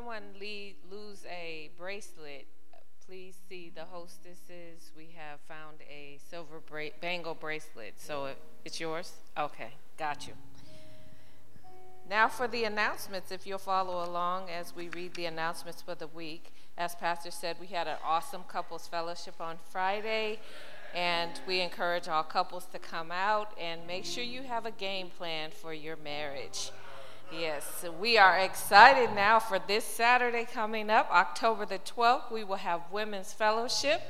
someone lead, lose a bracelet, please see the hostesses. We have found a silver bra- bangle bracelet. So it, it's yours? Okay, got you. Now for the announcements, if you'll follow along as we read the announcements for the week. As Pastor said, we had an awesome couples fellowship on Friday, and we encourage all couples to come out and make sure you have a game plan for your marriage. Yes, we are excited now for this Saturday coming up, October the 12th. We will have Women's Fellowship.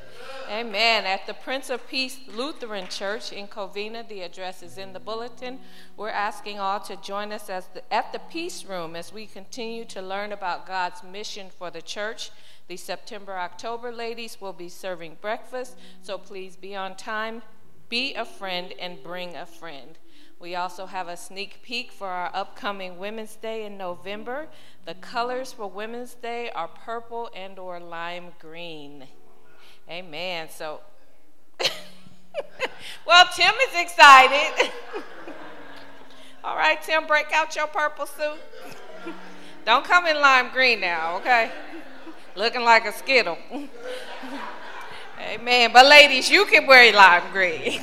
Amen. At the Prince of Peace Lutheran Church in Covina. The address is in the bulletin. We're asking all to join us as the, at the Peace Room as we continue to learn about God's mission for the church. The September October ladies will be serving breakfast, so please be on time, be a friend, and bring a friend. We also have a sneak peek for our upcoming Women's Day in November. The colors for Women's Day are purple and or lime green. Amen. So Well, Tim is excited. All right, Tim, break out your purple suit. Don't come in lime green now, okay? Looking like a skittle. Amen. But ladies, you can wear lime green.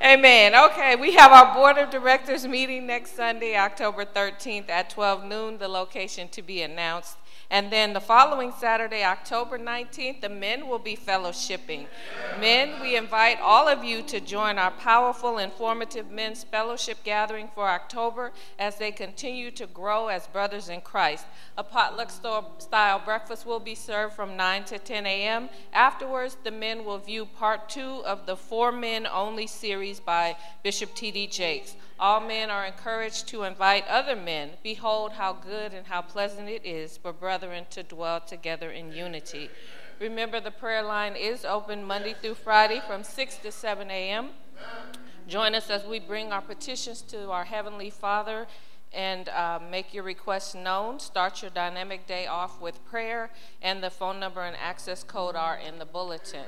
Amen. Okay, we have our board of directors meeting next Sunday, October 13th at 12 noon, the location to be announced. And then the following Saturday, October 19th, the men will be fellowshipping. Men, we invite all of you to join our powerful, informative men's fellowship gathering for October as they continue to grow as brothers in Christ. A potluck style breakfast will be served from 9 to 10 a.m. Afterwards, the men will view part two of the For Men Only series by Bishop T.D. Jakes. All men are encouraged to invite other men. Behold, how good and how pleasant it is for brethren to dwell together in unity. Remember, the prayer line is open Monday through Friday from 6 to 7 a.m. Join us as we bring our petitions to our Heavenly Father and uh, make your requests known. Start your dynamic day off with prayer, and the phone number and access code are in the bulletin.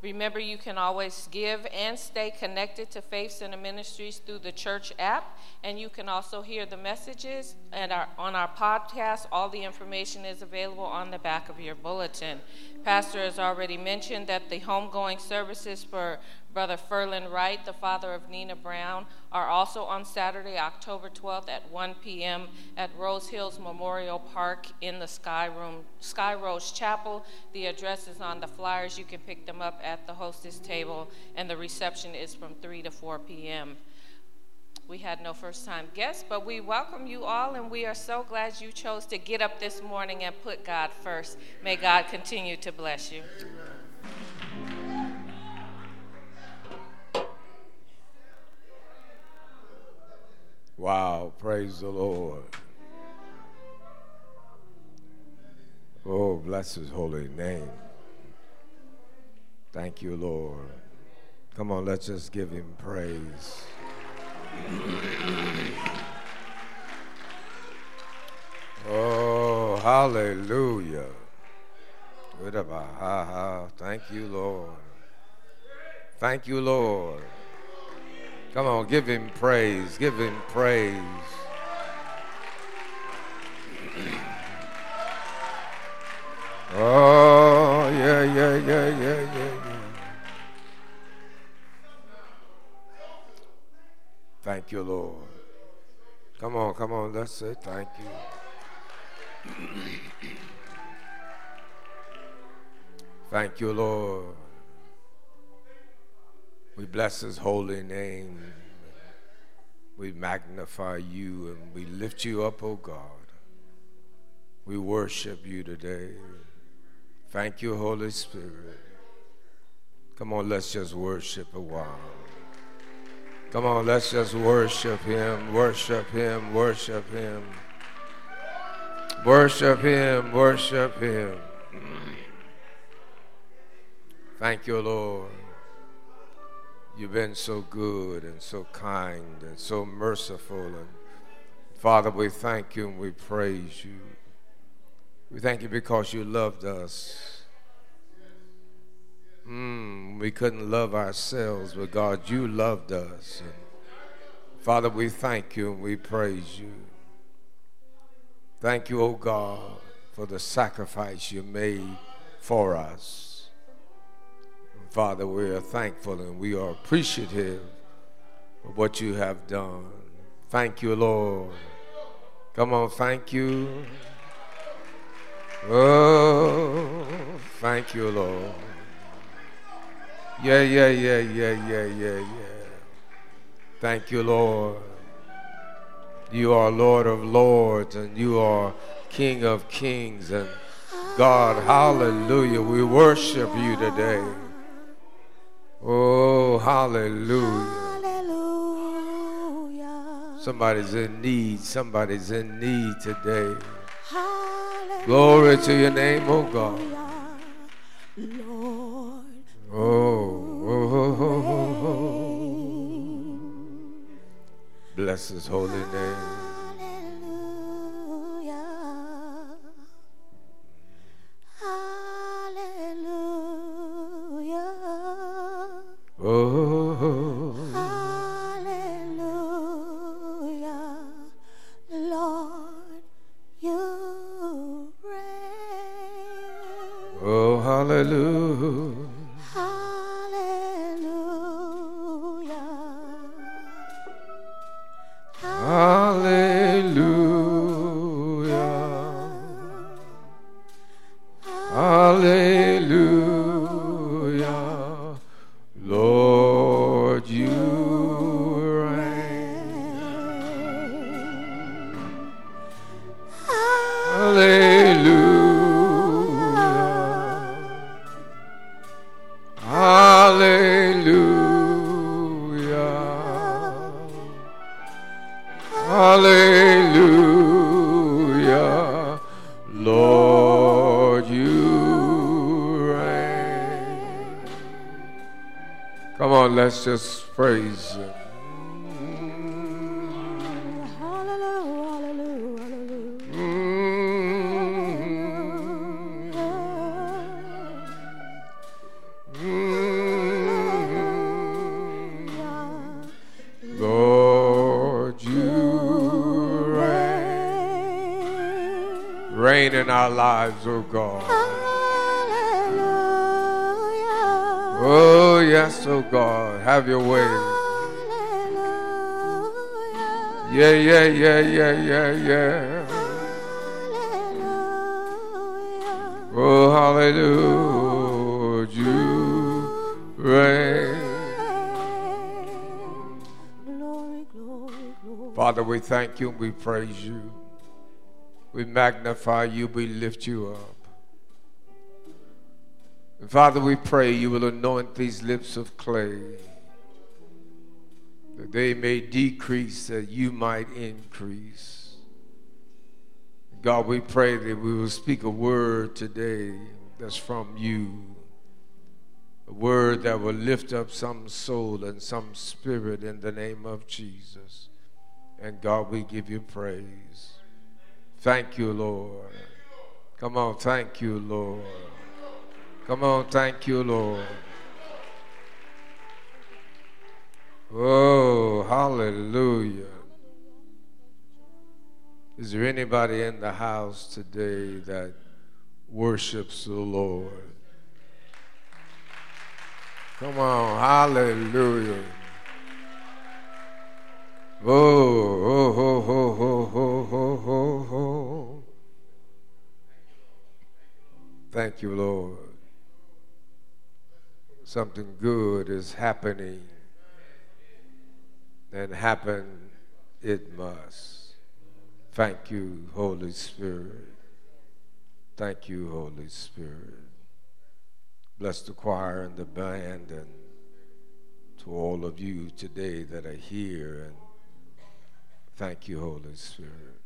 Remember, you can always give and stay connected to Faith Center Ministries through the church app, and you can also hear the messages and our, on our podcast. All the information is available on the back of your bulletin. Pastor has already mentioned that the homegoing services for Brother Ferlin Wright, the father of Nina Brown, are also on Saturday, October 12th at 1 p.m. at Rose Hills Memorial Park in the Sky Room, Sky Rose Chapel. The address is on the flyers. You can pick them up at the hostess table, and the reception is from 3 to 4 p.m. We had no first time guests, but we welcome you all, and we are so glad you chose to get up this morning and put God first. May God continue to bless you. Wow, praise the Lord. Oh, bless his holy name. Thank you, Lord. Come on, let's just give him praise. oh, hallelujah. Ha ha. Thank you, Lord. Thank you, Lord. Come on, give him praise. Give him praise. Oh, yeah, yeah, yeah, yeah, yeah, yeah. Thank you, Lord. Come on, come on, let's say thank you. thank you, Lord. We bless his holy name. We magnify you and we lift you up, O oh God. We worship you today. Thank you, Holy Spirit. Come on, let's just worship a while. Come on, let's just worship him, worship him, worship him. Worship him, worship him. Thank you, Lord. You've been so good and so kind and so merciful. And Father, we thank you and we praise you. We thank you because you loved us. Mm, we couldn't love ourselves, but God, you loved us. And Father, we thank you and we praise you. Thank you, O oh God, for the sacrifice you made for us. Father, we are thankful and we are appreciative of what you have done. Thank you, Lord. Come on, thank you. Oh, thank you, Lord. Yeah, yeah, yeah, yeah, yeah, yeah, yeah. Thank you, Lord. You are Lord of Lords and you are King of Kings and God, hallelujah. We worship you today. Oh, hallelujah. Somebody's in need. Somebody's in need today. Glory to your name, oh God. Oh, oh, oh, oh, Bless his holy name. Lord, you reign. Reign in our lives, oh God. Oh, yes, oh God. Have your way. Yeah, yeah, yeah, yeah, yeah, yeah. Oh, hallelujah. You reign. Father, we thank you and we praise you. We magnify you, we lift you up. Father, we pray you will anoint these lips of clay that they may decrease, that you might increase. God, we pray that we will speak a word today that's from you, a word that will lift up some soul and some spirit in the name of Jesus. And God, we give you praise. Thank you, Lord. Come on, thank you, Lord. Come on, thank you, Lord. Oh, hallelujah. Is there anybody in the house today that worships the Lord? Come on, hallelujah. Oh, Thank you, Lord something good is happening, and happen it must. Thank you, Holy Spirit. Thank you, Holy Spirit. Bless the choir and the band and to all of you today that are here and thank you, Holy Spirit.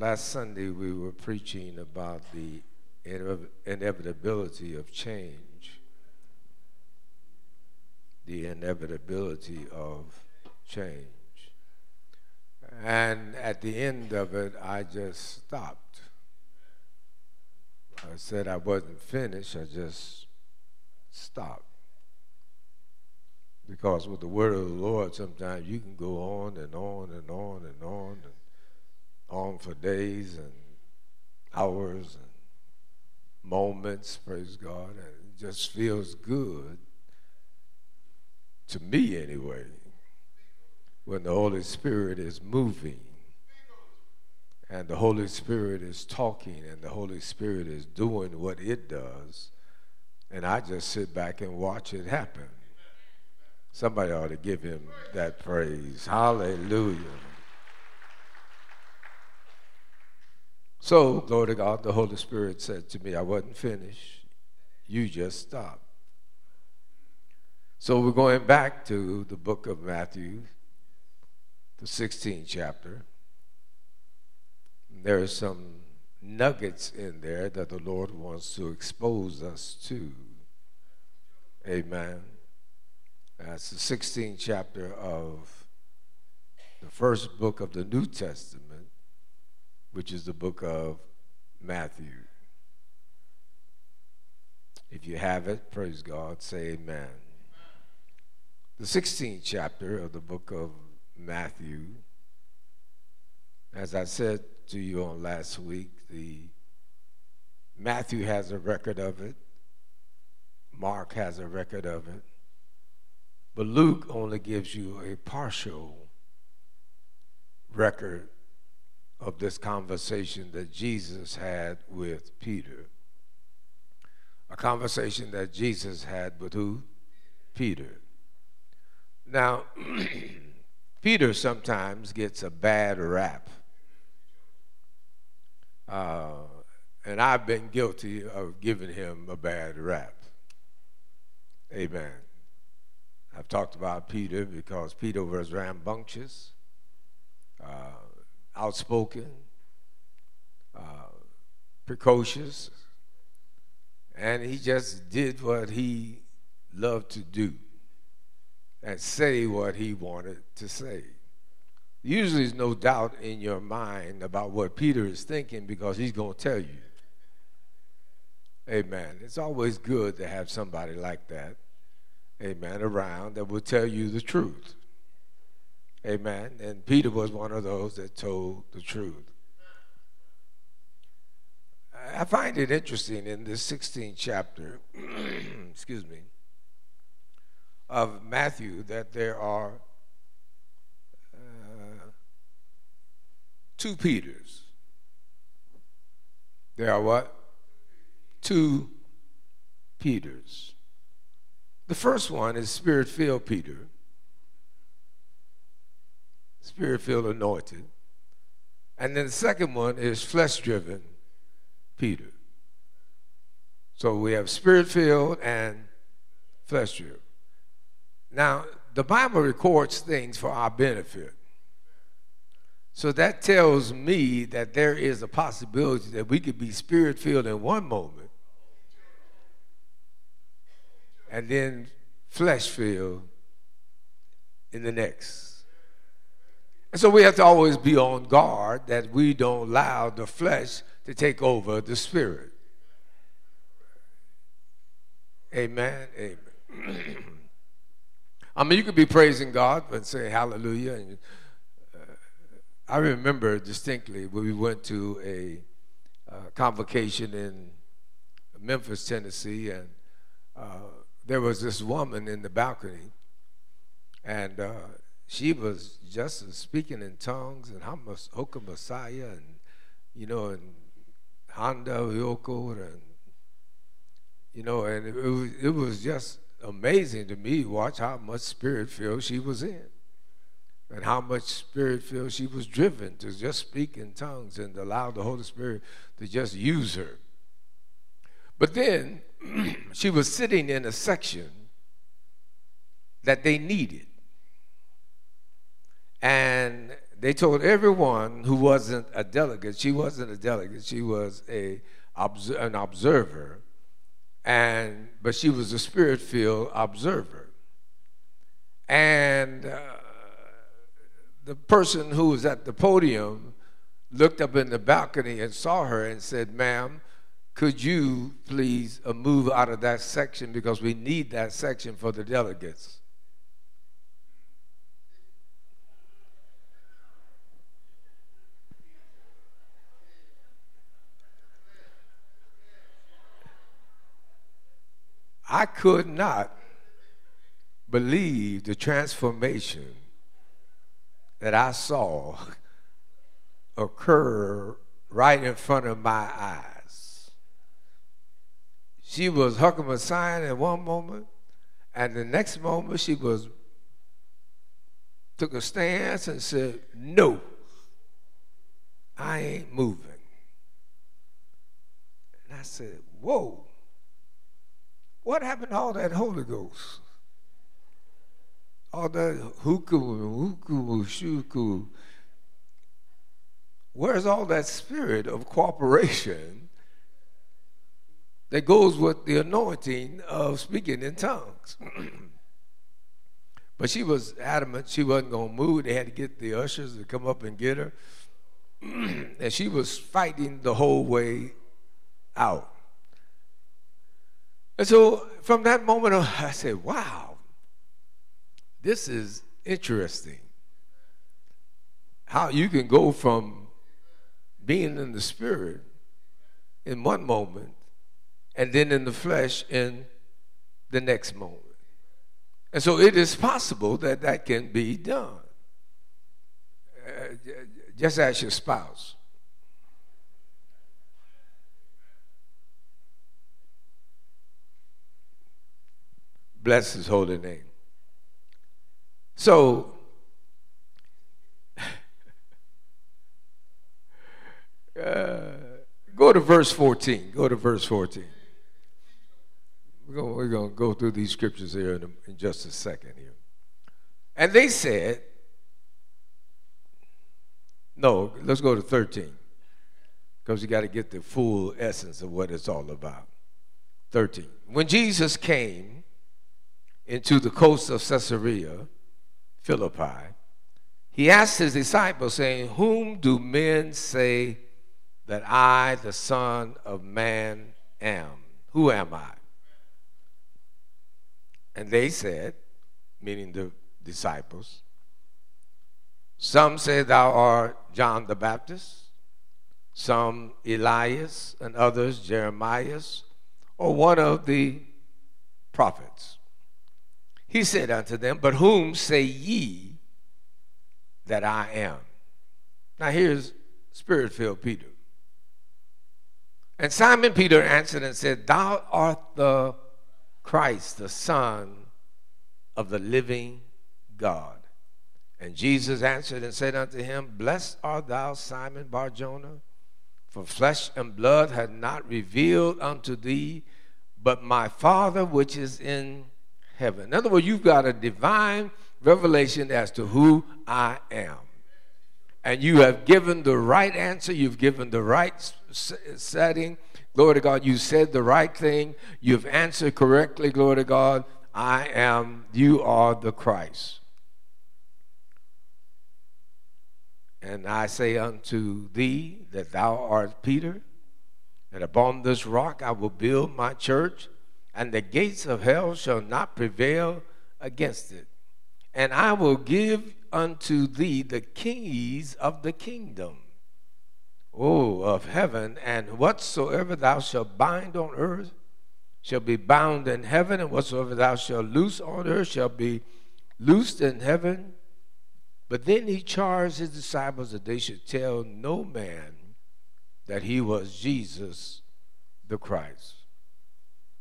Last Sunday we were preaching about the inevitability of change, the inevitability of change. And at the end of it, I just stopped. I said I wasn't finished, I just stopped. Because with the word of the Lord, sometimes you can go on and on and on and on and on for days and hours and moments, praise God, and it just feels good to me anyway when the Holy Spirit is moving and the Holy Spirit is talking and the Holy Spirit is doing what it does, and I just sit back and watch it happen. Somebody ought to give him that praise. Hallelujah. So, glory to God, the Holy Spirit said to me, I wasn't finished. You just stopped. So, we're going back to the book of Matthew, the 16th chapter. There are some nuggets in there that the Lord wants to expose us to. Amen. That's the 16th chapter of the first book of the New Testament, which is the book of Matthew. If you have it, praise God, say amen. The 16th chapter of the book of Matthew, as I said to you on last week, the Matthew has a record of it, Mark has a record of it, but Luke only gives you a partial record of this conversation that Jesus had with Peter. A conversation that Jesus had with who? Peter. Now, Peter sometimes gets a bad rap. Uh, and I've been guilty of giving him a bad rap. Amen. I've talked about Peter because Peter was rambunctious, uh, outspoken, uh, precocious, and he just did what he loved to do and say what he wanted to say. Usually, there's no doubt in your mind about what Peter is thinking because he's going to tell you. Amen. It's always good to have somebody like that amen, around that will tell you the truth. Amen. And Peter was one of those that told the truth. I find it interesting in this 16th chapter, excuse me, of Matthew that there are uh, two Peters. There are what? Two Peters. The first one is spirit filled Peter, spirit filled anointed. And then the second one is flesh driven Peter. So we have spirit filled and flesh driven. Now, the Bible records things for our benefit. So that tells me that there is a possibility that we could be spirit filled in one moment and then flesh filled in the next. And so we have to always be on guard that we don't allow the flesh to take over the spirit. Amen. Amen. I mean, you could be praising God and say hallelujah. And, uh, I remember distinctly when we went to a uh, convocation in Memphis, Tennessee, and uh, there was this woman in the balcony, and uh, she was just speaking in tongues and how much Hoka Messiah and you know and Honda Yoko and you know and it, it, was, it was just amazing to me watch how much spirit filled she was in and how much spirit filled she was driven to just speak in tongues and allow the Holy Spirit to just use her. But then she was sitting in a section that they needed. And they told everyone who wasn't a delegate, she wasn't a delegate, she was a, an observer, and, but she was a spirit filled observer. And uh, the person who was at the podium looked up in the balcony and saw her and said, Ma'am, could you please uh, move out of that section because we need that section for the delegates? I could not believe the transformation that I saw occur right in front of my eyes. She was hugging Messiah in one moment, and the next moment she was took a stance and said, No, I ain't moving. And I said, Whoa, what happened to all that Holy Ghost? All that huku, huku, shuku. Where's all that spirit of cooperation that goes with the anointing of speaking in tongues? But she was adamant she wasn't going to move. They had to get the ushers to come up and get her. and she was fighting the whole way out. And so from that moment on, I said, wow, this is interesting. How you can go from being in the spirit in one moment and then in the flesh in the next moment. And so it is possible that that can be done. Uh, just ask your spouse. Bless his holy name. So, uh, go to verse 14. Go to verse 14. We're going, to go through these scriptures here in, in just a second here. And they said, no, let's go to 13 because you got to get the full essence of what it's all about. 13. When Jesus came into the coast of Caesarea Philippi, he asked his disciples, saying, Whom do men say that I, the Son of Man, am? Who am I? And they said, meaning the disciples, some say thou art John the Baptist, some Elias, and others Jeremiah, or one of the prophets. He said unto them, But whom say ye that I am? Now here's spirit filled Peter. And Simon Peter answered and said, Thou art the Christ, the Son of the living God. And Jesus answered and said unto him, Blessed art thou, Simon Barjona, for flesh and blood had not revealed unto thee, but my Father which is in heaven. In other words, you've got a divine revelation as to who I am. And you have given the right answer, you've given the right setting Glory to God, you said the right thing. You've answered correctly. Glory to God. I am, you are the Christ. And I say unto thee that thou art Peter, and upon this rock I will build my church, and the gates of hell shall not prevail against it. And I will give unto thee the keys of the kingdom oh, of heaven, and whatsoever thou shalt bind on earth shall be bound in heaven, and whatsoever thou shalt loose on earth shall be loosed in heaven. But then he charged his disciples that they should tell no man that he was Jesus the Christ.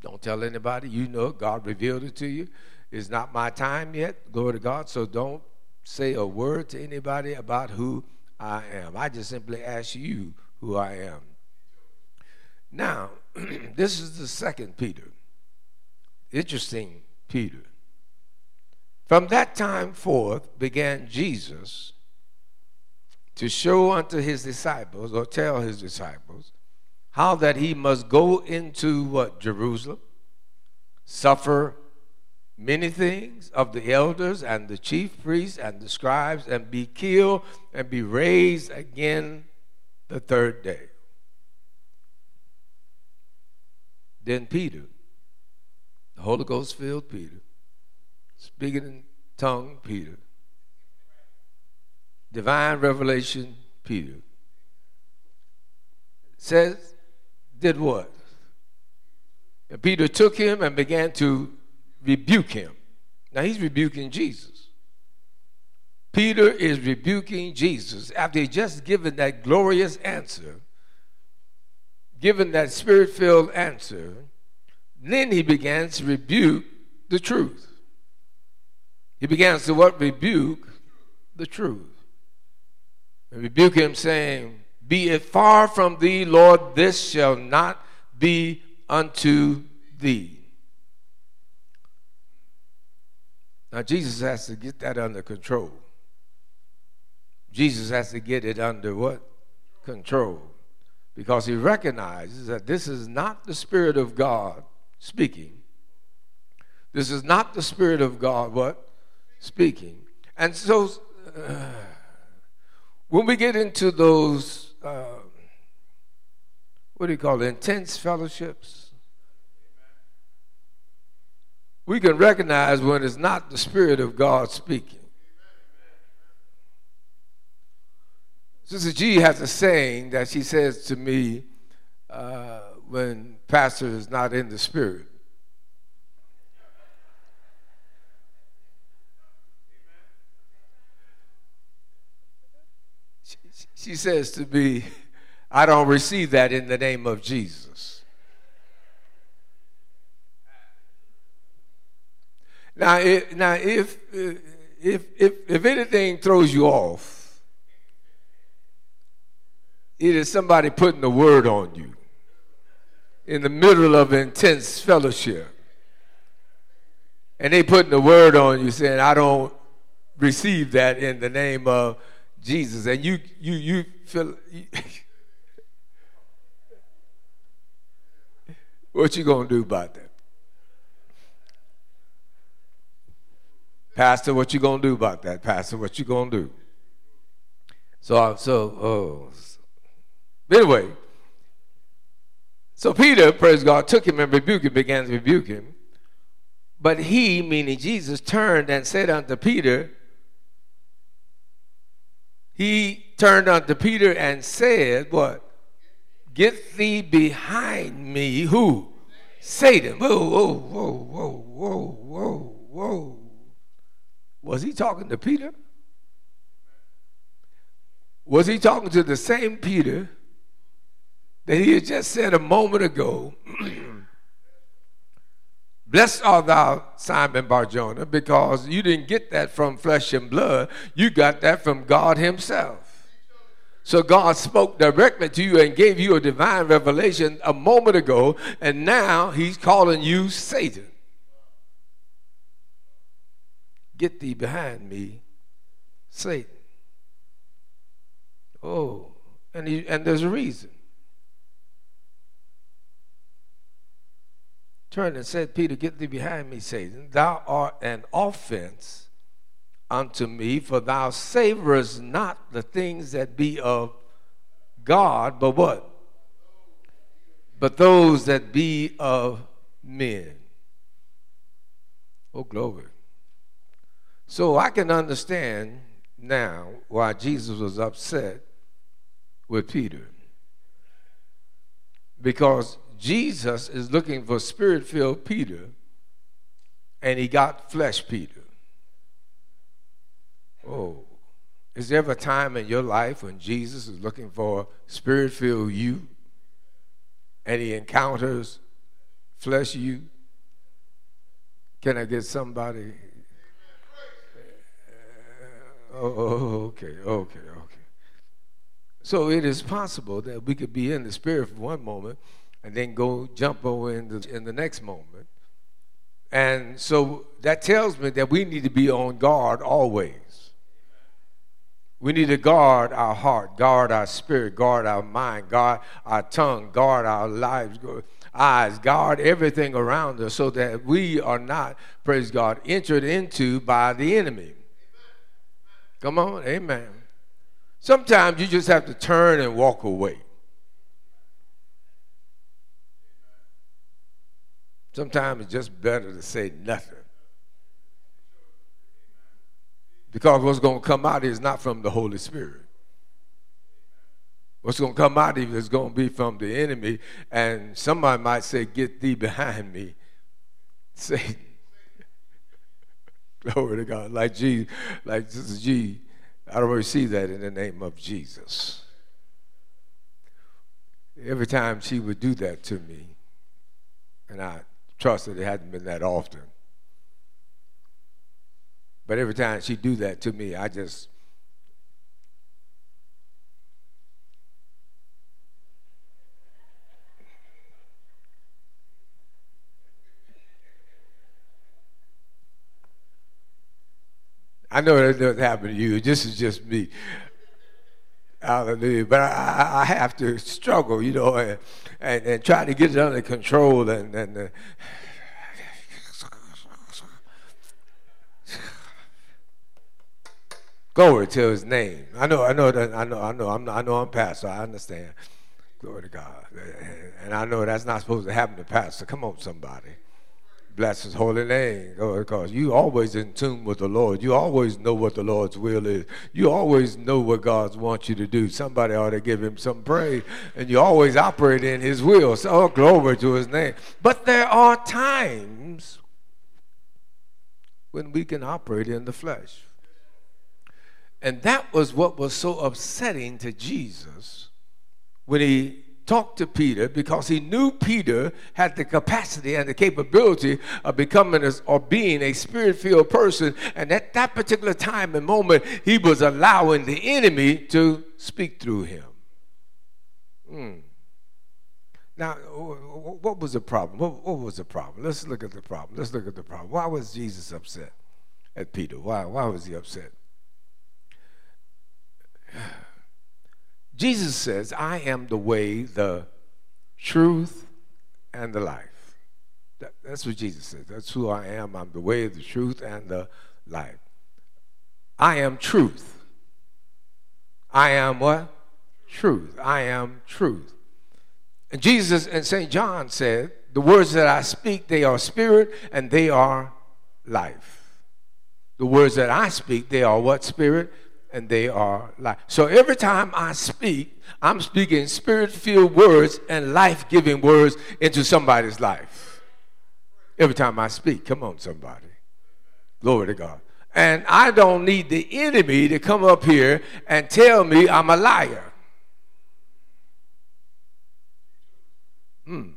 Don't tell anybody. You know God revealed it to you. It's not my time yet. Glory to God. So don't say a word to anybody about who I am. I just simply ask you who I am. Now, this is the second Peter. Interesting Peter. From that time forth began Jesus to show unto his disciples, or tell his disciples, how that he must go into what? Jerusalem, suffer many things of the elders and the chief priests and the scribes and be killed and be raised again the third day. Then Peter, the Holy Ghost filled Peter, speaking in tongue Peter, divine revelation Peter, says, did what? And Peter took him and began to rebuke him. Now he's rebuking Jesus. Peter is rebuking Jesus after he just given that glorious answer, given that spirit filled answer. Then he begins to rebuke the truth. He begins to what? Rebuke the truth. And rebuke him, saying, Be it far from thee, Lord, this shall not be unto thee. Now, Jesus has to get that under control. Jesus has to get it under what? Control. Because he recognizes that this is not the Spirit of God speaking. This is not the Spirit of God, what? Speaking. And so, uh, when we get into those, what do you call it, intense fellowships, we can recognize when it's not the Spirit of God speaking. Sister G has a saying that she says to me uh, when pastor is not in the Spirit. She, she says to me, I don't receive that in the name of Jesus. Now, if, now if, if, if, if anything throws you off, it is somebody putting the word on you in the middle of intense fellowship. And they putting the word on you saying, I don't receive that in the name of Jesus. And you you you feel you, what you gonna do about that? Pastor, what you gonna do about that? Pastor, what you gonna do? So, I so, oh. Anyway, so Peter, praise God, took him and rebuked him, began to rebuke him. But he, meaning Jesus, turned and said unto Peter, he turned unto Peter and said, What? Get thee behind me, who? Satan. Whoa, whoa, whoa, whoa, whoa, whoa, whoa. Was he talking to Peter? Was he talking to the same Peter that he had just said a moment ago? Blessed art thou, Simon Barjona, because you didn't get that from flesh and blood. You got that from God Himself. So God spoke directly to you and gave you a divine revelation a moment ago, and now He's calling you Satan. Get thee behind me, Satan. Oh, and, he, and there's a reason. Turned and said, Peter, get thee behind me, Satan. Thou art an offense unto me, for thou savorest not the things that be of God, but what? But those that be of men. Oh, glory. So I can understand now why Jesus was upset with Peter. Because Jesus is looking for spirit filled Peter, and he got flesh Peter. Oh, is there ever a time in your life when Jesus is looking for spirit filled you, and he encounters flesh you? Can I get somebody uh, Oh, oh, oh, okay, okay, okay. So it is possible that we could be in the spirit for one moment and then go jump over in the, in the next moment. And so that tells me that we need to be on guard always. We need to guard our heart, guard our spirit, guard our mind, guard our tongue, guard our lives, eyes, guard everything around us so that we are not, praise God, entered into by the enemy. Come on, amen. Sometimes you just have to turn and walk away. Sometimes it's just better to say nothing. Because what's going to come out is not from the Holy Spirit. What's going to come out of you is going to be from the enemy. And somebody might say, Get thee behind me, Satan. Glory to God. Like G, like this is G. I don't receive that in the name of Jesus. Every time she would do that to me, and I trust that it hadn't been that often. But every time she do that to me, I just I know that doesn't happen to you. This is just me. Hallelujah. But I, I have to struggle, you know, and, and, and, try to get it under control and, and uh, glory to his name. I know, I know that I know, I know, I'm I know I'm pastor, I understand. Glory to God. And I know that's not supposed to happen to pastor. Come on, somebody. Bless his holy name. Because you always in tune with the Lord. You always know what the Lord's will is. You always know what God wants you to do. Somebody ought to give him some praise. And you always operate in his will. So oh, glory to his name. But there are times when we can operate in the flesh. And that was what was so upsetting to Jesus when he talked to Peter because he knew Peter had the capacity and the capability of becoming a, or being a spirit filled person. And at that particular time and moment, he was allowing the enemy to speak through him. Mm. Now, what was the problem? What, what, was the problem? Let's look at the problem. Let's look at the problem. Why was Jesus upset at Peter? Why, why was he upset? Jesus says, I am the way, the truth, and the life. That, that's what Jesus says. That's who I am. I'm the way, the truth, and the life. I am truth. I am what? Truth. I am truth. And Jesus and St. John said, The words that I speak, they are spirit and they are life. The words that I speak, they are what spirit? And they are life. So every time I speak, I'm speaking spirit filled words and life giving words into somebody's life. Every time I speak, come on, somebody. Glory to God. And I don't need the enemy to come up here and tell me I'm a liar. Hmm.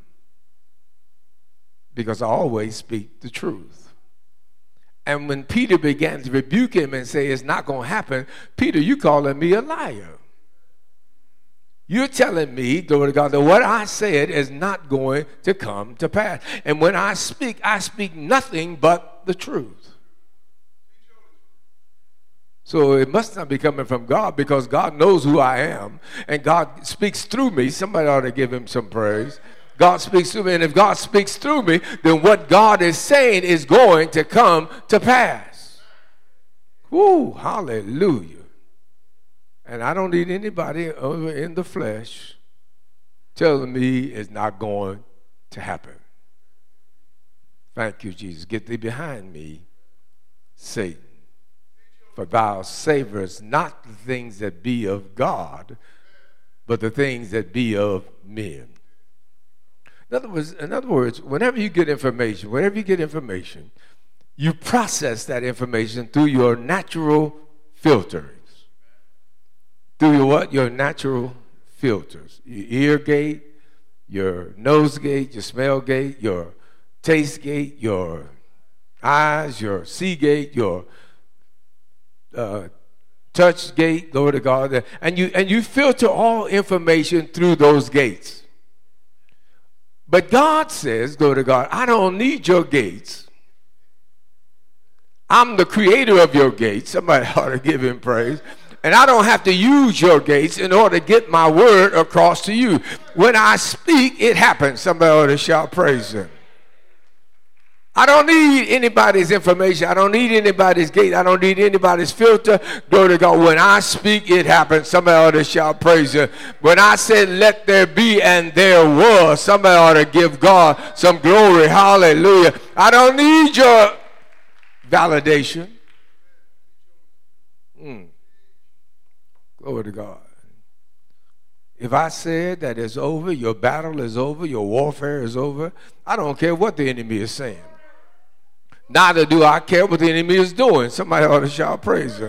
Because I always speak the truth. And when Peter began to rebuke him and say, It's not going to happen, Peter, you calling me a liar. You're telling me, glory to God, that what I said is not going to come to pass. And when I speak, I speak nothing but the truth. So it must not be coming from God because God knows who I am and God speaks through me. Somebody ought to give him some praise. God speaks through me. And if God speaks through me, then what God is saying is going to come to pass. Woo, hallelujah. And I don't need anybody over in the flesh telling me it's not going to happen. Thank you, Jesus. Get thee behind me, Satan. For thou savorest not the things that be of God, but the things that be of men. In other words, in other words, whenever you get information, whenever you get information, you process that information through your natural filters. Through your what? Your natural filters. Your ear gate, your nose gate, your smell gate, your taste gate, your eyes, your see gate, your uh, touch gate, glory to God. And you and you filter all information through those gates. But God says, go to God, I don't need your gates. I'm the creator of your gates. Somebody ought to give him praise. And I don't have to use your gates in order to get my word across to you. When I speak, it happens. Somebody ought to shout praise him. I don't need anybody's information. I don't need anybody's gate. I don't need anybody's filter. Glory to God. When I speak, it happens. Somebody ought to shout praise Him. When I said, let there be, and there was, somebody ought to give God some glory. Hallelujah. I don't need your validation. Mm. Glory to God. If I said that it's over, your battle is over, your warfare is over, I don't care what the enemy is saying. Neither do I care what the enemy is doing. Somebody ought to shout praise.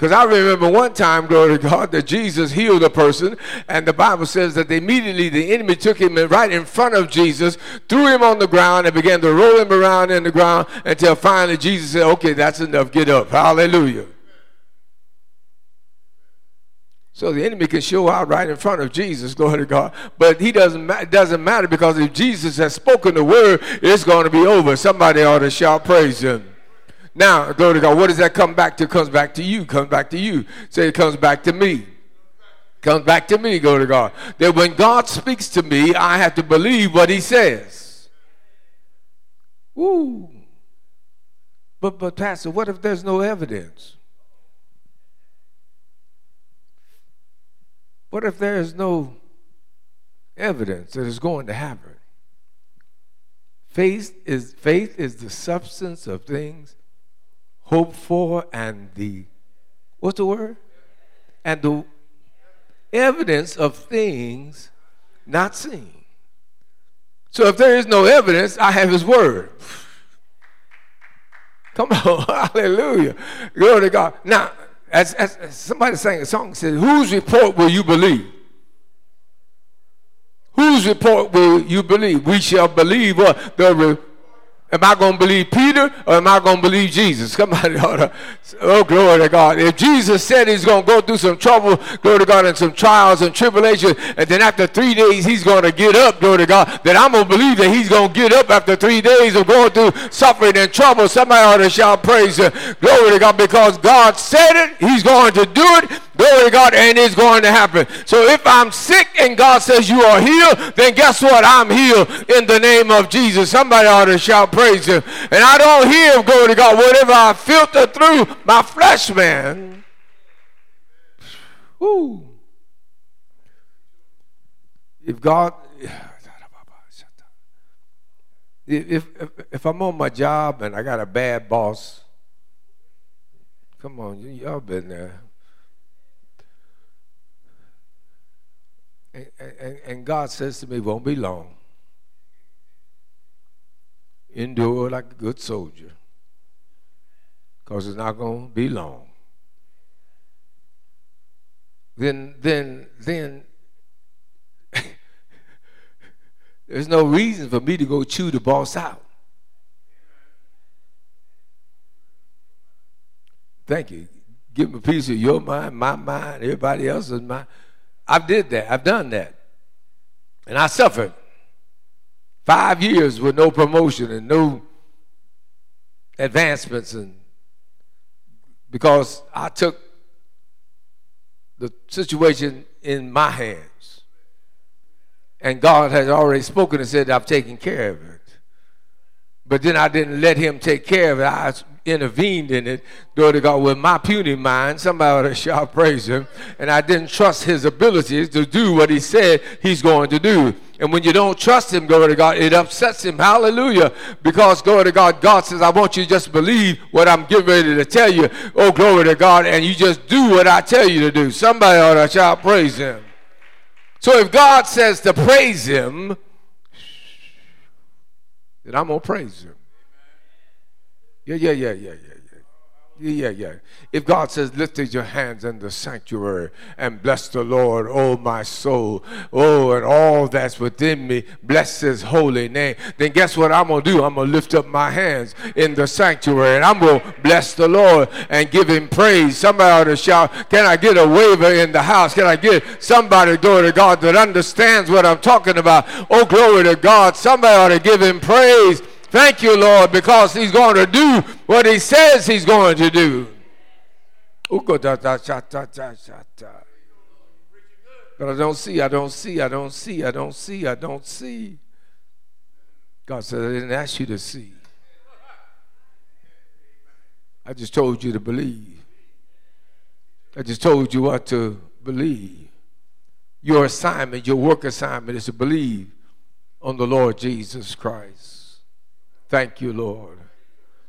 Because I remember one time, glory to God, that Jesus healed a person, and the Bible says that immediately the enemy took him right in front of Jesus, threw him on the ground, and began to roll him around in the ground until finally Jesus said, Okay, that's enough, get up. Hallelujah. So the enemy can show out right in front of Jesus, glory to God. But he doesn't it doesn't matter because if Jesus has spoken the word, it's going to be over. Somebody ought to shout praise him. Now, glory to God. What does that come back to? Comes back to you. Comes back to you. Say it comes back to me. Comes back to me, glory to God. That when God speaks to me, I have to believe what he says. Woo. But but Pastor, what if there's no evidence? What if there is no evidence that it's going to happen? Faith is faith is the substance of things hoped for and the what's the word? And the evidence of things not seen. So if there is no evidence, I have his word. Come on, hallelujah. Glory to God. Now, as, as, as somebody sang a song said, whose report will you believe? Whose report will you believe? We shall believe what the Am I going to believe Peter or am I going to believe Jesus? Come on, oh glory to God. If Jesus said he's going to go through some trouble, glory to God, and some trials and tribulations, and then after three days he's going to get up, glory to God, then I'm going to believe that he's going to get up after three days of going through suffering and trouble. Somebody ought to shout praise, glory to God, because God said it, he's going to do it, Glory to God, and it's going to happen. So if I'm sick and God says you are healed, then guess what? I'm healed in the name of Jesus. Somebody ought to shout praise him. And I don't hear, glory to God, whatever I filter through my flesh, man. Ooh. If God, if, if, if I'm on my job and I got a bad boss, come on, y'all been there. And, and, and God says to me, won't be long. Endure like a good soldier. Because it's not going to be long. Then, then, then, there's no reason for me to go chew the boss out. Thank you. Give him a piece of your mind, my mind, everybody else's mind. I've did that. I've done that. And I suffered. Five years with no promotion and no advancements and because I took the situation in my hands. And God has already spoken and said, I've taken care of it. But then I didn't let him take care of it. I intervened in it, glory to God, with my puny mind. Somebody shall praise him. And I didn't trust his abilities to do what he said he's going to do. And when you don't trust him, glory to God, it upsets him. Hallelujah. Because, glory to God, God says, I want you to just believe what I'm getting ready to tell you. Oh, glory to God. And you just do what I tell you to do. Somebody ought to shout, praise him. So if God says to praise him, then I'm going to praise him. Yeah, yeah, yeah, yeah, yeah. Yeah, yeah. If God says, lift your hands in the sanctuary and bless the Lord, oh my soul, oh, and all that's within me, bless his holy name, then guess what I'm going to do? I'm going to lift up my hands in the sanctuary and I'm going to bless the Lord and give him praise. Somebody ought to shout, can I get a waiver in the house? Can I get somebody, glory to God, that understands what I'm talking about? Oh, glory to God. Somebody ought to give him praise Thank you, Lord, because He's going to do what He says He's going to do. But I don't see, I don't see, I don't see, I don't see, I don't see. God said, I didn't ask you to see. I just told you to believe. I just told you what to believe. Your assignment, your work assignment is to believe on the Lord Jesus Christ. Thank you, Lord.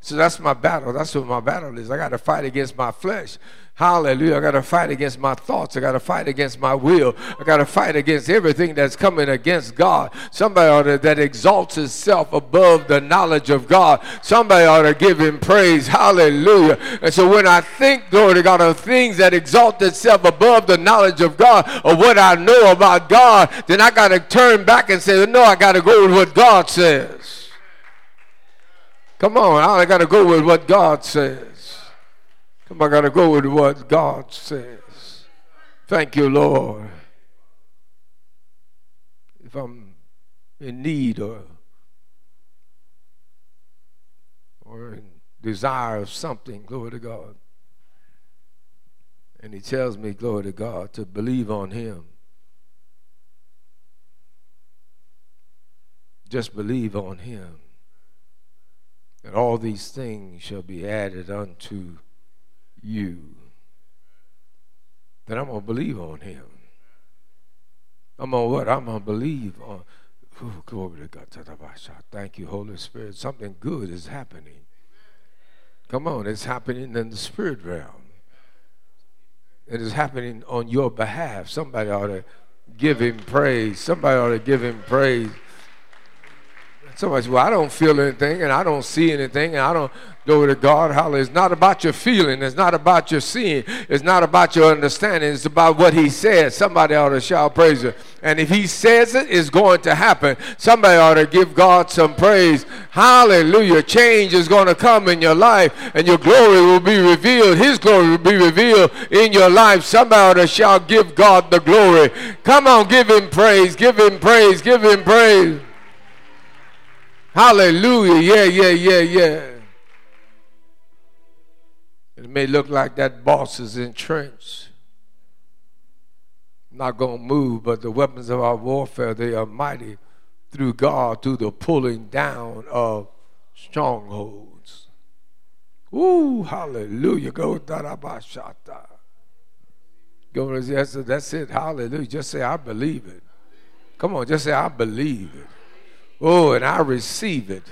So that's my battle. That's what my battle is. I got to fight against my flesh. Hallelujah. I got to fight against my thoughts. I got to fight against my will. I got to fight against everything that's coming against God. Somebody ought to, that exalts itself above the knowledge of God. Somebody ought to give him praise. Hallelujah. And so when I think, glory to God, of things that exalt itself above the knowledge of God or what I know about God, then I got to turn back and say, no, I got to go with what God says. Come on, I got to go with what God says. Come on, I got to go with what God says. Thank you, Lord. If I'm in need or or in desire of something, glory to God. And he tells me, glory to God, to believe on him. Just believe on him. And all these things shall be added unto you, then I'm going to believe on him. I'm on what? I'm going to believe on. Ooh, glory to God. Thank you, Holy Spirit. Something good is happening. Come on, it's happening in the spirit realm. It is happening on your behalf. Somebody ought to give him praise. Somebody ought to give him praise. Somebody says, Well, I don't feel anything and I don't see anything and I don't go to God. Hallelujah. It's not about your feeling. It's not about your seeing. It's not about your understanding. It's about what He says. Somebody ought to shout praise it. And if He says it, it's going to happen. Somebody ought to give God some praise. Hallelujah. Change is going to come in your life and your glory will be revealed. His glory will be revealed in your life. Somebody ought to shout, Give God the glory. Come on, give Him praise. Give Him praise. Give Him praise. Hallelujah. Yeah, yeah, yeah, yeah. It may look like that boss is entrenched. Not going to move, but the weapons of our warfare, they are mighty through God, through the pulling down of strongholds. Ooh, hallelujah. Go darabashata. Go, that's it. Hallelujah. Just say, I believe it. Come on, just say, I believe it. Oh, and I receive it.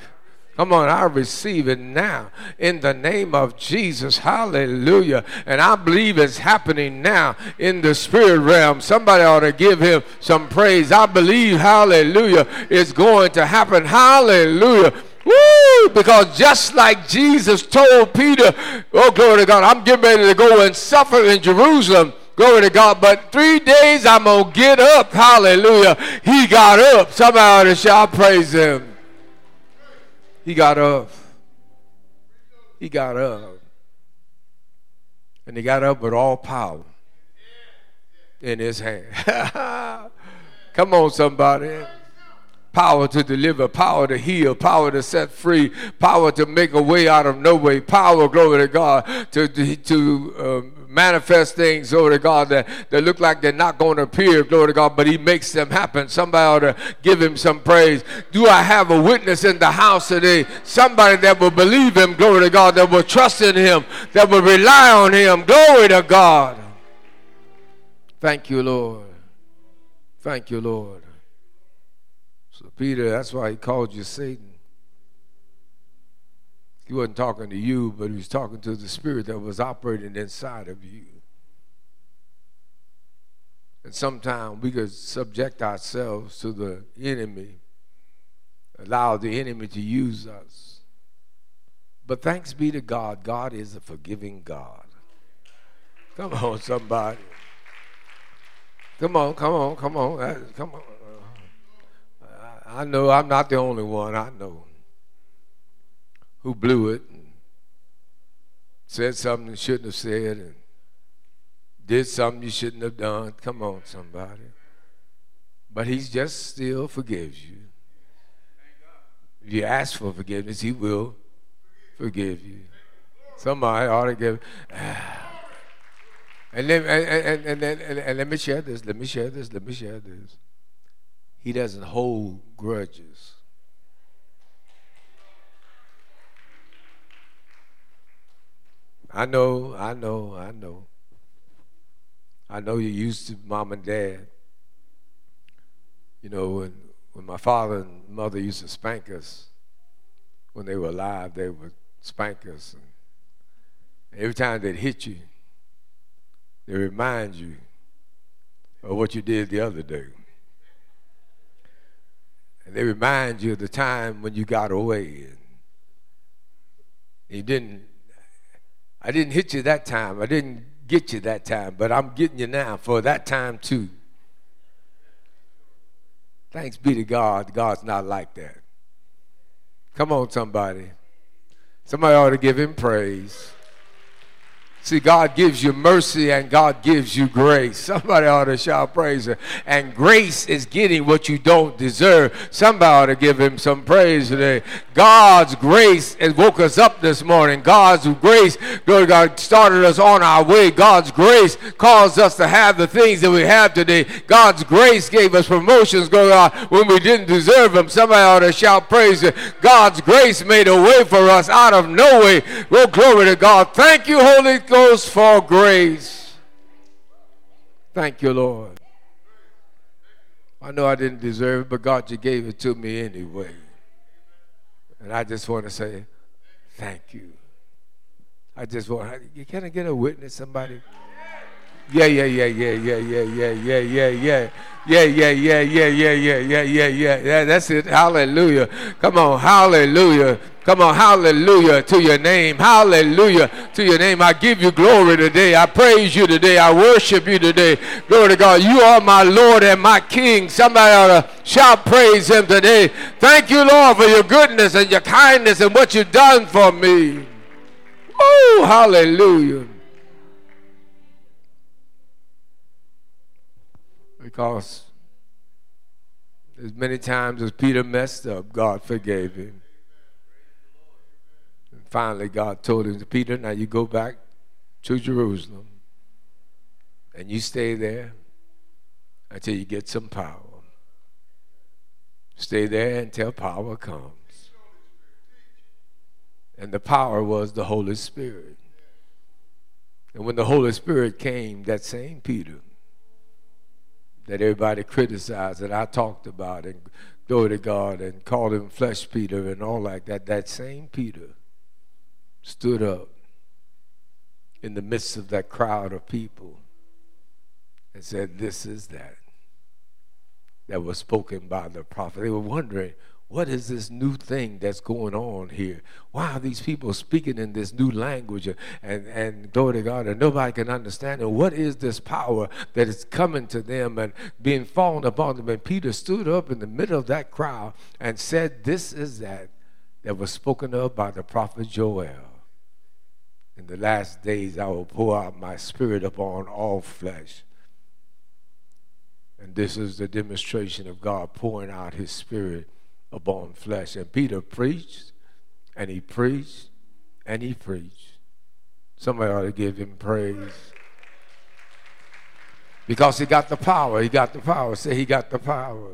Come on, I receive it now in the name of Jesus. Hallelujah. And I believe it's happening now in the spirit realm. Somebody ought to give him some praise. I believe, hallelujah, it's going to happen. Hallelujah. Woo! Because just like Jesus told Peter, oh, glory to God, I'm getting ready to go and suffer in Jerusalem. Glory to God. But three days I'm going to get up. Hallelujah. He got up. Somebody shall praise him. He got up. He got up. And he got up with all power in his hand. Come on, somebody power to deliver, power to heal, power to set free, power to make a way out of no way, power, glory to God, to, to, to um, manifest things, glory to God, that, that look like they're not going to appear, glory to God, but He makes them happen. Somebody ought to give Him some praise. Do I have a witness in the house today? Somebody that will believe Him, glory to God, that will trust in Him, that will rely on Him, glory to God. Thank you, Lord. Thank you, Lord. Peter, that's why he called you Satan. He wasn't talking to you, but he was talking to the spirit that was operating inside of you. And sometimes we could subject ourselves to the enemy, allow the enemy to use us. But thanks be to God, God is a forgiving God. Come on, somebody. Come on, come on, come on, come on. I know I'm not the only one. I know who blew it and said something you shouldn't have said and did something you shouldn't have done. Come on, somebody. But He's just still forgives you. If you ask for forgiveness, He will forgive you. Somebody ought to give. Ah. And, then, and, and, and, and, and let me share this. Let me share this. Let me share this. He doesn't hold grudges. I know, I know, I know. I know you're used to mom and dad. You know, when, when my father and mother used to spank us when they were alive, they would spankers. And every time they'd hit you, they remind you of what you did the other day. And they remind you of the time when you got away. And you didn't, I didn't hit you that time. I didn't get you that time, but I'm getting you now for that time too. Thanks be to God. God's not like that. Come on, somebody. Somebody ought to give him praise. See, God gives you mercy and God gives you grace. Somebody ought to shout praise. And grace is getting what you don't deserve. Somebody ought to give him some praise today. God's grace has woke us up this morning. God's grace, Lord God, started us on our way. God's grace caused us to have the things that we have today. God's grace gave us promotions, glory God, when we didn't deserve them. Somebody ought to shout praise. God's grace made a way for us out of no way. Well, glory to God. Thank you, Holy goes for grace. Thank you, Lord. I know I didn't deserve it, but God, you gave it to me anyway. And I just want to say thank you. I just want, you can I get a witness, somebody? Yeah, yeah, yeah, yeah, yeah, yeah, yeah, yeah, yeah, yeah. Yeah, yeah, yeah, yeah, yeah, yeah, yeah, yeah, yeah. Yeah, that's it. Hallelujah. Come on, hallelujah. Come on, hallelujah to your name. Hallelujah to your name. I give you glory today. I praise you today. I worship you today. Glory to God. You are my Lord and my King. Somebody ought to shout praise him today. Thank you, Lord, for your goodness and your kindness and what you've done for me. Oh, hallelujah. Because as many times as Peter messed up, God forgave him. And finally, God told him, Peter, now you go back to Jerusalem and you stay there until you get some power. Stay there until power comes. And the power was the Holy Spirit. And when the Holy Spirit came, that same Peter that everybody criticized that I talked about and glory to God and called him flesh Peter and all like that. That same Peter stood up in the midst of that crowd of people and said, This is that that was spoken by the prophet. They were wondering, what is this new thing that's going on here? Why are these people speaking in this new language and, and glory to God and nobody can understand it? What is this power that is coming to them and being fallen upon them? And Peter stood up in the middle of that crowd and said, This is that that was spoken of by the prophet Joel. In the last days I will pour out my spirit upon all flesh. And this is the demonstration of God pouring out his spirit upon flesh. And Peter preached, and he preached, and he preached. Somebody ought to give him praise. Because he got the power. He got the power. Say he got the power.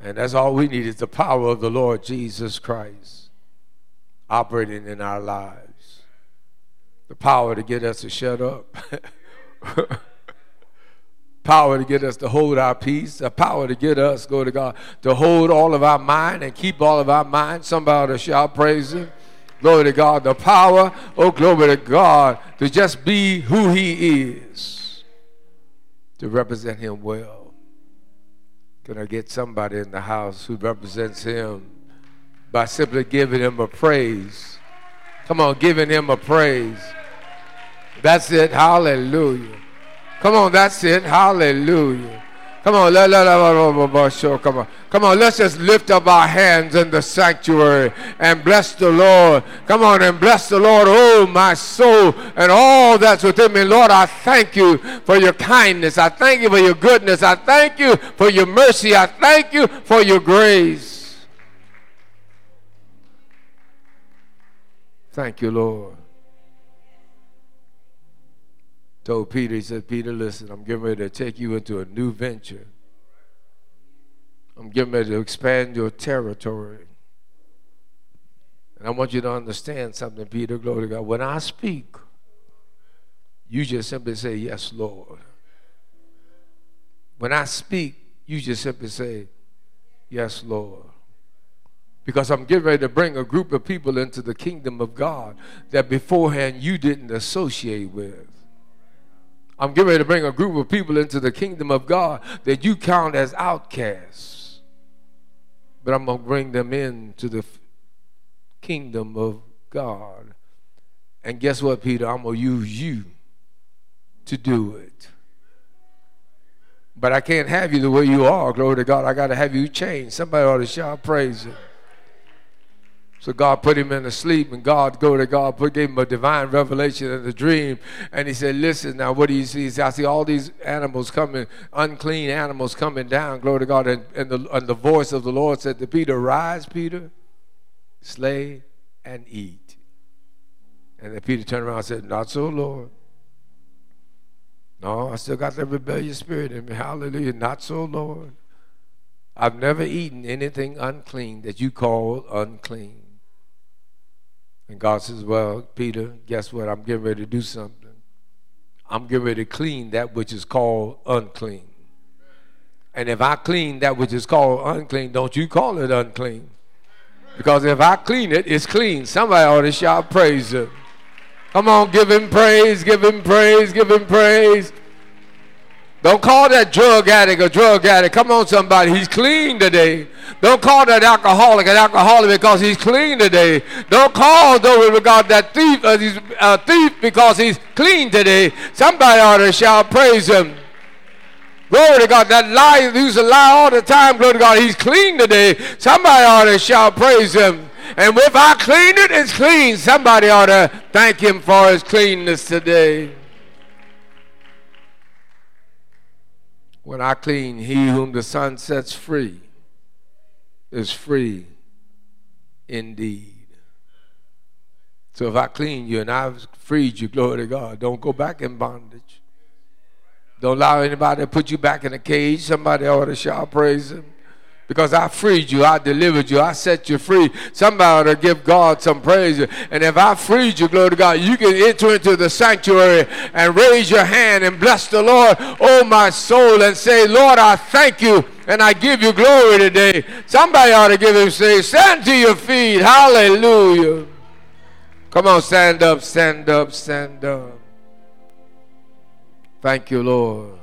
And that's all we need is the power of the Lord Jesus Christ operating in our lives. The power to get us to shut up. power to get us to hold our peace, the power to get us, go to God, to hold all of our mind and keep all of our mind. Somebody to shout praise Him. Glory to God. The power, oh, glory to God, to just be who He is, to represent Him well. Can I get somebody in the house who represents Him by simply giving Him a praise? Come on, giving Him a praise. That's it. Hallelujah. Come on, that's it. Hallelujah. Come on, let, let, let. Come on. Come on, let's just lift up our hands in the sanctuary and bless the Lord. Come on and bless the Lord, oh my soul, and all that's within me. Lord, I thank you for your kindness. I thank you for your goodness. I thank you for your mercy. I thank you for your grace. Thank you, Lord told Peter, he said, Peter, listen, I'm getting ready to take you into a new venture. I'm getting ready to expand your territory. And I want you to understand something, Peter, glory to God. When I speak, you just simply say, Yes, Lord. When I speak, you just simply say, Yes, Lord. Because I'm getting ready to bring a group of people into the kingdom of God that beforehand you didn't associate with. I'm getting ready to bring a group of people into the kingdom of God that you count as outcasts. But I'm going to bring them into the kingdom of God. And guess what, Peter? I'm going to use you to do it. But I can't have you the way you are, glory to God. I got to have you change. Somebody ought to shout praise. So God put him in a sleep, and God, go to God, put, gave him a divine revelation in the dream. And he said, Listen, now what do you see? Said, I see all these animals coming, unclean animals coming down, glory to God. And, and, the, and the voice of the Lord said to Peter, Rise, Peter, slay and eat. And then Peter turned around and said, Not so, Lord. No, I still got that rebellious spirit in me. Hallelujah. Not so, Lord. I've never eaten anything unclean that you call unclean. And God says, Well, Peter, guess what? I'm getting ready to do something. I'm getting ready to clean that which is called unclean. And if I clean that which is called unclean, don't you call it unclean. Because if I clean it, it's clean. Somebody ought to shout praise him. Come on, give him praise, give him praise, give him praise. Don't call that drug addict a drug addict. Come on, somebody. He's clean today. Don't call that alcoholic an alcoholic because he's clean today. Don't call those regard that thief uh, he's a thief because he's clean today. Somebody ought to shout praise him. Glory to God. That liar who's a lie all the time, glory to God, he's clean today. Somebody ought to shout praise him. And if I clean it, it's clean. Somebody ought to thank him for his cleanness today. When I clean, he whom the Son sets free is free indeed. So if I clean you and I've freed you, glory to God, don't go back in bondage. Don't allow anybody to put you back in a cage. Somebody ought to shout praise him because I freed you, I delivered you, I set you free. Somebody ought to give God some praise. And if I freed you, glory to God, you can enter into the sanctuary and raise your hand and bless the Lord, oh my soul, and say, Lord, I thank you and I give you glory today. Somebody ought to give him say, stand to your feet. Hallelujah. Come on, stand up, stand up, stand up. Thank you, Lord.